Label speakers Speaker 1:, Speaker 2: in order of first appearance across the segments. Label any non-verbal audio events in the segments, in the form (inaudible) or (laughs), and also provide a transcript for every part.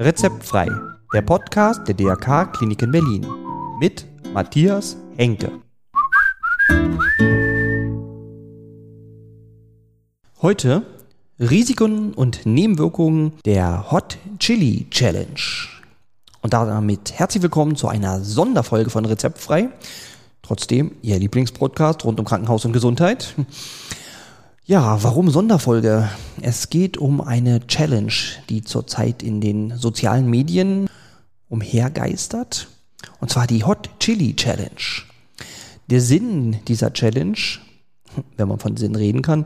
Speaker 1: Rezeptfrei, der Podcast der DRK Klinik in Berlin mit Matthias Henke. Heute Risiken und Nebenwirkungen der Hot Chili Challenge. Und damit herzlich willkommen zu einer Sonderfolge von Rezeptfrei. Trotzdem Ihr Lieblingspodcast rund um Krankenhaus und Gesundheit. Ja, warum Sonderfolge? Es geht um eine Challenge, die zurzeit in den sozialen Medien umhergeistert. Und zwar die Hot Chili Challenge. Der Sinn dieser Challenge, wenn man von Sinn reden kann,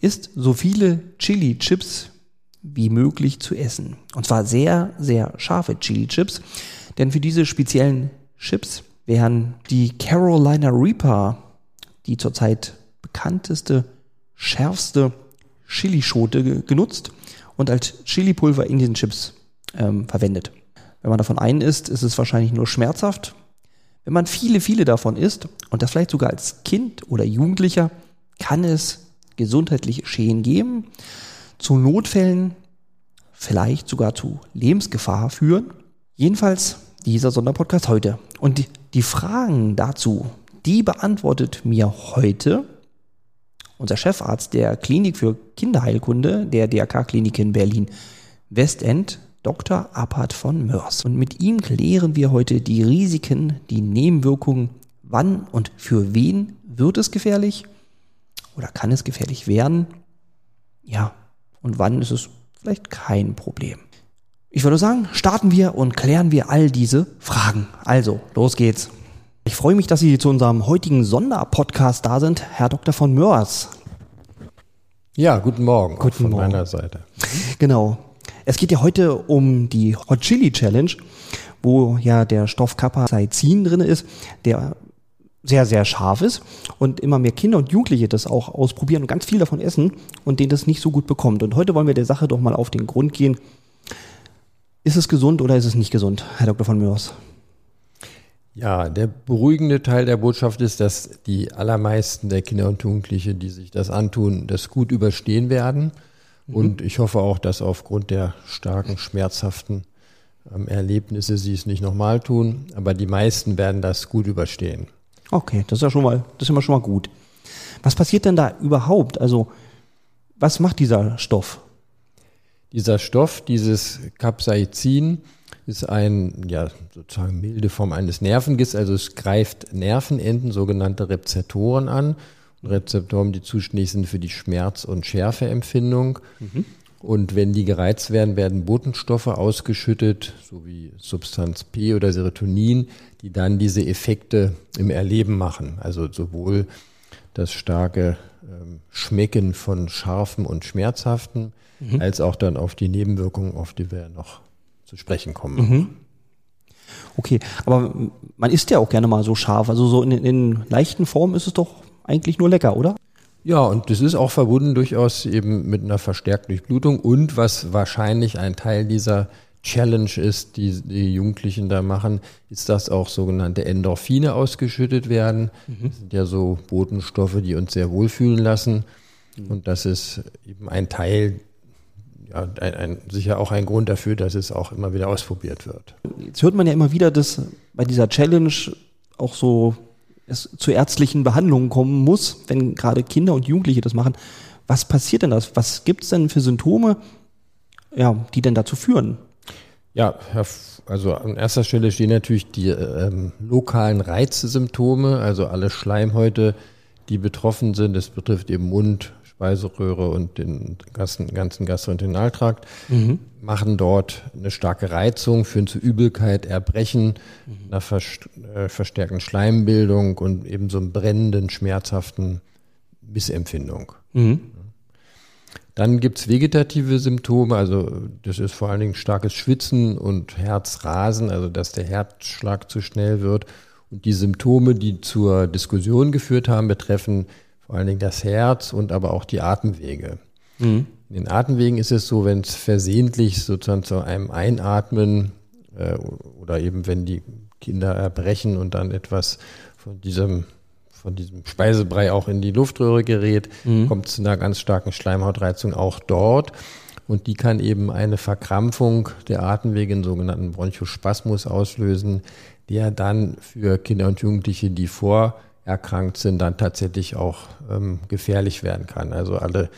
Speaker 1: ist, so viele Chili Chips wie möglich zu essen. Und zwar sehr, sehr scharfe Chili Chips. Denn für diese speziellen Chips wären die Carolina Reaper die zurzeit bekannteste schärfste Chilischote genutzt und als Chilipulver in diesen Chips ähm, verwendet. Wenn man davon einen isst, ist es wahrscheinlich nur schmerzhaft. Wenn man viele, viele davon isst und das vielleicht sogar als Kind oder Jugendlicher, kann es gesundheitliche Schäden geben, zu Notfällen, vielleicht sogar zu Lebensgefahr führen. Jedenfalls dieser Sonderpodcast heute. Und die, Fragen dazu, die beantwortet mir heute unser Chefarzt der Klinik für Kinderheilkunde der DRK-Klinik in Berlin Westend, Dr. Appert von Mörs. Und mit ihm klären wir heute die Risiken, die Nebenwirkungen, wann und für wen wird es gefährlich oder kann es gefährlich werden? Ja, und wann ist es vielleicht kein Problem? Ich würde sagen, starten wir und klären wir all diese Fragen. Also, los geht's. Ich freue mich, dass Sie zu unserem heutigen Sonderpodcast da sind, Herr Dr. von Mörs.
Speaker 2: Ja, guten Morgen.
Speaker 1: Guten
Speaker 2: von
Speaker 1: Morgen.
Speaker 2: meiner Seite.
Speaker 1: Genau. Es geht ja heute um die Hot Chili Challenge, wo ja der Stoff Capsaicin drin ist, der sehr, sehr scharf ist und immer mehr Kinder und Jugendliche das auch ausprobieren und ganz viel davon essen und denen das nicht so gut bekommt. Und heute wollen wir der Sache doch mal auf den Grund gehen. Ist es gesund oder ist es nicht gesund, Herr Dr. von Mörs?
Speaker 2: Ja, der beruhigende Teil der Botschaft ist, dass die allermeisten der Kinder und Jugendliche, die sich das antun, das gut überstehen werden. Mhm. Und ich hoffe auch, dass aufgrund der starken, schmerzhaften ähm, Erlebnisse sie es nicht nochmal tun. Aber die meisten werden das gut überstehen.
Speaker 1: Okay, das ist ja schon mal, das ist immer schon mal gut. Was passiert denn da überhaupt? Also, was macht dieser Stoff?
Speaker 2: Dieser Stoff, dieses Capsaicin, ist ein, ja, sozusagen milde Form eines Nervengiss, also es greift Nervenenden, sogenannte Rezeptoren an. Rezeptoren, die zuständig sind für die Schmerz- und Schärfeempfindung. Mhm. Und wenn die gereizt werden, werden Botenstoffe ausgeschüttet, sowie Substanz P oder Serotonin, die dann diese Effekte im Erleben machen. Also sowohl das starke ähm, Schmecken von scharfen und schmerzhaften, mhm. als auch dann auf die Nebenwirkungen, auf die wir noch zu sprechen kommen. Mhm.
Speaker 1: Okay, aber man isst ja auch gerne mal so scharf. Also so in, in leichten Formen ist es doch eigentlich nur lecker, oder?
Speaker 2: Ja, und das ist auch verbunden durchaus eben mit einer verstärkten Durchblutung und was wahrscheinlich ein Teil dieser Challenge ist, die die Jugendlichen da machen, ist, dass auch sogenannte Endorphine ausgeschüttet werden. Mhm. Das sind ja so Botenstoffe, die uns sehr wohlfühlen lassen. Und das ist eben ein Teil ja, ein, ein, sicher auch ein Grund dafür, dass es auch immer wieder ausprobiert wird.
Speaker 1: Jetzt hört man ja immer wieder, dass bei dieser Challenge auch so es zu ärztlichen Behandlungen kommen muss, wenn gerade Kinder und Jugendliche das machen. Was passiert denn das? Was gibt es denn für Symptome, ja, die denn dazu führen?
Speaker 2: Ja, also an erster Stelle stehen natürlich die ähm, lokalen Reizsymptome, also alle Schleimhäute, die betroffen sind. Das betrifft eben Mund, Speiseröhre und den ganzen, ganzen Gastrointestinaltrakt, mhm. machen dort eine starke Reizung, führen zu Übelkeit, Erbrechen, mhm. einer äh, verstärkten Schleimbildung und eben so einem brennenden, schmerzhaften Missempfindung. Mhm. Dann gibt's vegetative Symptome, also das ist vor allen Dingen starkes Schwitzen und Herzrasen, also dass der Herzschlag zu schnell wird. Und die Symptome, die zur Diskussion geführt haben, betreffen vor allen Dingen das Herz und aber auch die Atemwege. Mhm. In den Atemwegen ist es so, wenn es versehentlich sozusagen zu einem Einatmen äh, oder eben wenn die Kinder erbrechen und dann etwas von diesem von diesem Speisebrei auch in die Luftröhre gerät, mhm. kommt zu einer ganz starken Schleimhautreizung auch dort. Und die kann eben eine Verkrampfung der Atemwege, einen sogenannten Bronchospasmus auslösen, der dann für Kinder und Jugendliche, die vorerkrankt sind, dann tatsächlich auch ähm, gefährlich werden kann. Also alle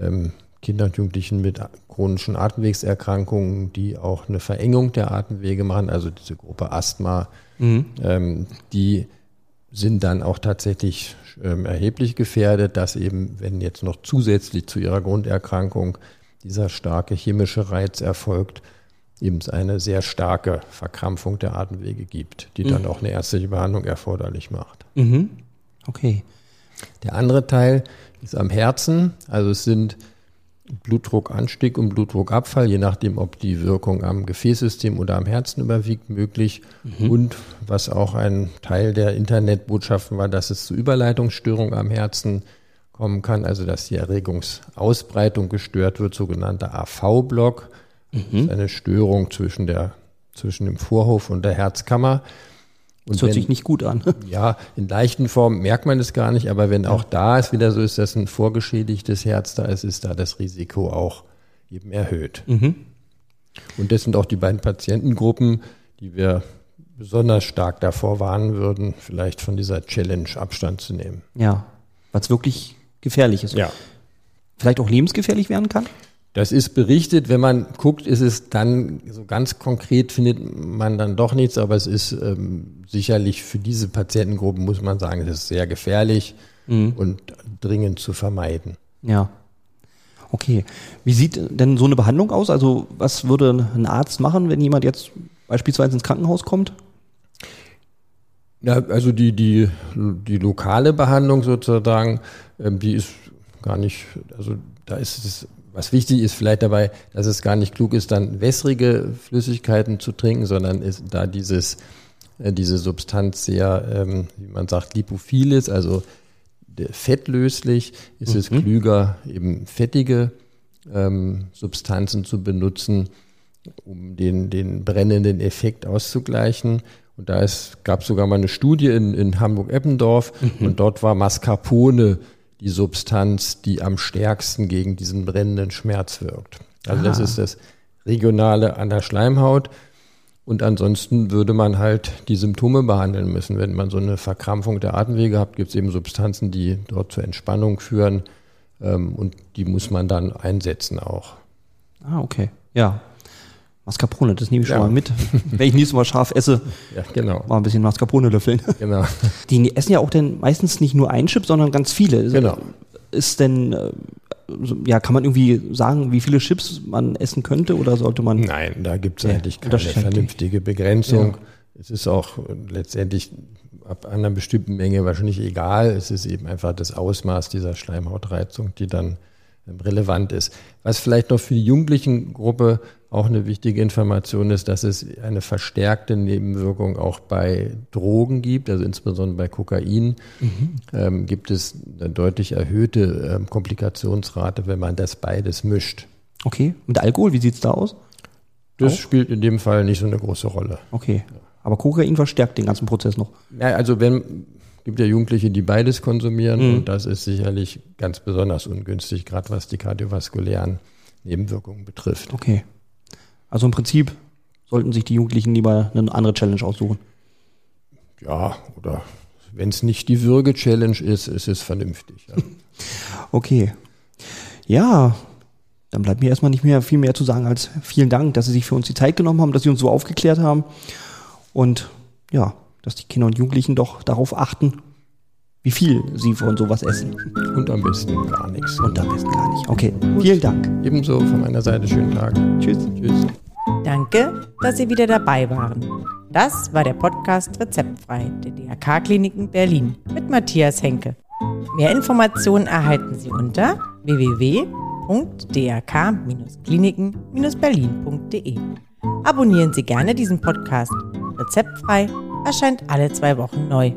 Speaker 2: ähm, Kinder und Jugendlichen mit chronischen Atemwegserkrankungen, die auch eine Verengung der Atemwege machen, also diese Gruppe Asthma, mhm. ähm, die sind dann auch tatsächlich ähm, erheblich gefährdet, dass eben, wenn jetzt noch zusätzlich zu ihrer Grunderkrankung dieser starke chemische Reiz erfolgt, eben es eine sehr starke Verkrampfung der Atemwege gibt, die mhm. dann auch eine ärztliche Behandlung erforderlich macht.
Speaker 1: Mhm. Okay.
Speaker 2: Der andere Teil ist am Herzen, also es sind Blutdruckanstieg und Blutdruckabfall, je nachdem, ob die Wirkung am Gefäßsystem oder am Herzen überwiegt, möglich. Mhm. Und was auch ein Teil der Internetbotschaften war, dass es zu Überleitungsstörungen am Herzen kommen kann, also dass die Erregungsausbreitung gestört wird, sogenannter AV-Block. Mhm. eine Störung zwischen, der, zwischen dem Vorhof und der Herzkammer.
Speaker 1: Und das hört wenn, sich nicht gut an. (laughs)
Speaker 2: Ja, in leichten Formen merkt man es gar nicht, aber wenn auch da es wieder so ist, dass ein vorgeschädigtes Herz da ist, ist da das Risiko auch eben erhöht. Mhm. Und das sind auch die beiden Patientengruppen, die wir besonders stark davor warnen würden, vielleicht von dieser Challenge Abstand zu nehmen.
Speaker 1: Ja, weil es wirklich gefährlich ist.
Speaker 2: Ja.
Speaker 1: Vielleicht auch lebensgefährlich werden kann?
Speaker 2: Das ist berichtet, wenn man guckt, ist es dann so ganz konkret findet man dann doch nichts, aber es ist ähm, sicherlich für diese Patientengruppen muss man sagen, es ist sehr gefährlich mhm. und dringend zu vermeiden.
Speaker 1: Ja. Okay. Wie sieht denn so eine Behandlung aus? Also was würde ein Arzt machen, wenn jemand jetzt beispielsweise ins Krankenhaus kommt?
Speaker 2: Ja, also die, die, die lokale Behandlung sozusagen, ähm, die ist gar nicht, also da ist es was wichtig ist vielleicht dabei, dass es gar nicht klug ist, dann wässrige Flüssigkeiten zu trinken, sondern ist da dieses, äh, diese Substanz sehr, ähm, wie man sagt, lipophil ist, also fettlöslich, ist mhm. es klüger, eben fettige ähm, Substanzen zu benutzen, um den, den brennenden Effekt auszugleichen. Und da gab es sogar mal eine Studie in, in Hamburg-Eppendorf mhm. und dort war Mascarpone die Substanz, die am stärksten gegen diesen brennenden Schmerz wirkt. Also Aha. das ist das Regionale an der Schleimhaut. Und ansonsten würde man halt die Symptome behandeln müssen. Wenn man so eine Verkrampfung der Atemwege hat, gibt es eben Substanzen, die dort zur Entspannung führen. Ähm, und die muss man dann einsetzen auch.
Speaker 1: Ah, okay. Ja, Mascarpone, das nehme ich ja. schon mal mit. Wenn ich nächstes Mal scharf esse,
Speaker 2: ja, genau.
Speaker 1: mal ein bisschen Mascarpone löffeln. Genau. Die essen ja auch denn meistens nicht nur ein Chip, sondern ganz viele.
Speaker 2: Genau.
Speaker 1: Ist denn, äh, ja, kann man irgendwie sagen, wie viele Chips man essen könnte oder sollte man?
Speaker 2: Nein, da gibt es eigentlich keine vernünftige Begrenzung. Ja. Es ist auch letztendlich ab einer bestimmten Menge wahrscheinlich egal. Es ist eben einfach das Ausmaß dieser Schleimhautreizung, die dann relevant ist. Was vielleicht noch für die jugendlichen Gruppe auch eine wichtige Information ist, dass es eine verstärkte Nebenwirkung auch bei Drogen gibt, also insbesondere bei Kokain mhm. ähm, gibt es eine deutlich erhöhte ähm, Komplikationsrate, wenn man das beides mischt.
Speaker 1: Okay, mit Alkohol, wie sieht es da aus?
Speaker 2: Das auch? spielt in dem Fall nicht so eine große Rolle.
Speaker 1: Okay, aber Kokain verstärkt den ganzen Prozess noch.
Speaker 2: Ja, also wenn gibt ja Jugendliche, die beides konsumieren mhm. und das ist sicherlich ganz besonders ungünstig, gerade was die kardiovaskulären Nebenwirkungen betrifft.
Speaker 1: Okay. Also im Prinzip sollten sich die Jugendlichen lieber eine andere Challenge aussuchen.
Speaker 2: Ja, oder wenn es nicht die Würge-Challenge ist, ist es vernünftig. Ja. (laughs)
Speaker 1: okay. Ja, dann bleibt mir erstmal nicht mehr viel mehr zu sagen als vielen Dank, dass Sie sich für uns die Zeit genommen haben, dass Sie uns so aufgeklärt haben. Und ja, dass die Kinder und Jugendlichen doch darauf achten, wie viel sie von sowas essen.
Speaker 2: Und am besten gar nichts.
Speaker 1: Und am besten gar nicht. Okay, vielen Dank.
Speaker 2: Ebenso von meiner Seite schönen Tag.
Speaker 1: Tschüss. Tschüss.
Speaker 3: Danke, dass Sie wieder dabei waren. Das war der Podcast Rezeptfrei der DRK-Kliniken Berlin mit Matthias Henke. Mehr Informationen erhalten Sie unter www.drk-kliniken-berlin.de. Abonnieren Sie gerne diesen Podcast. Rezeptfrei erscheint alle zwei Wochen neu.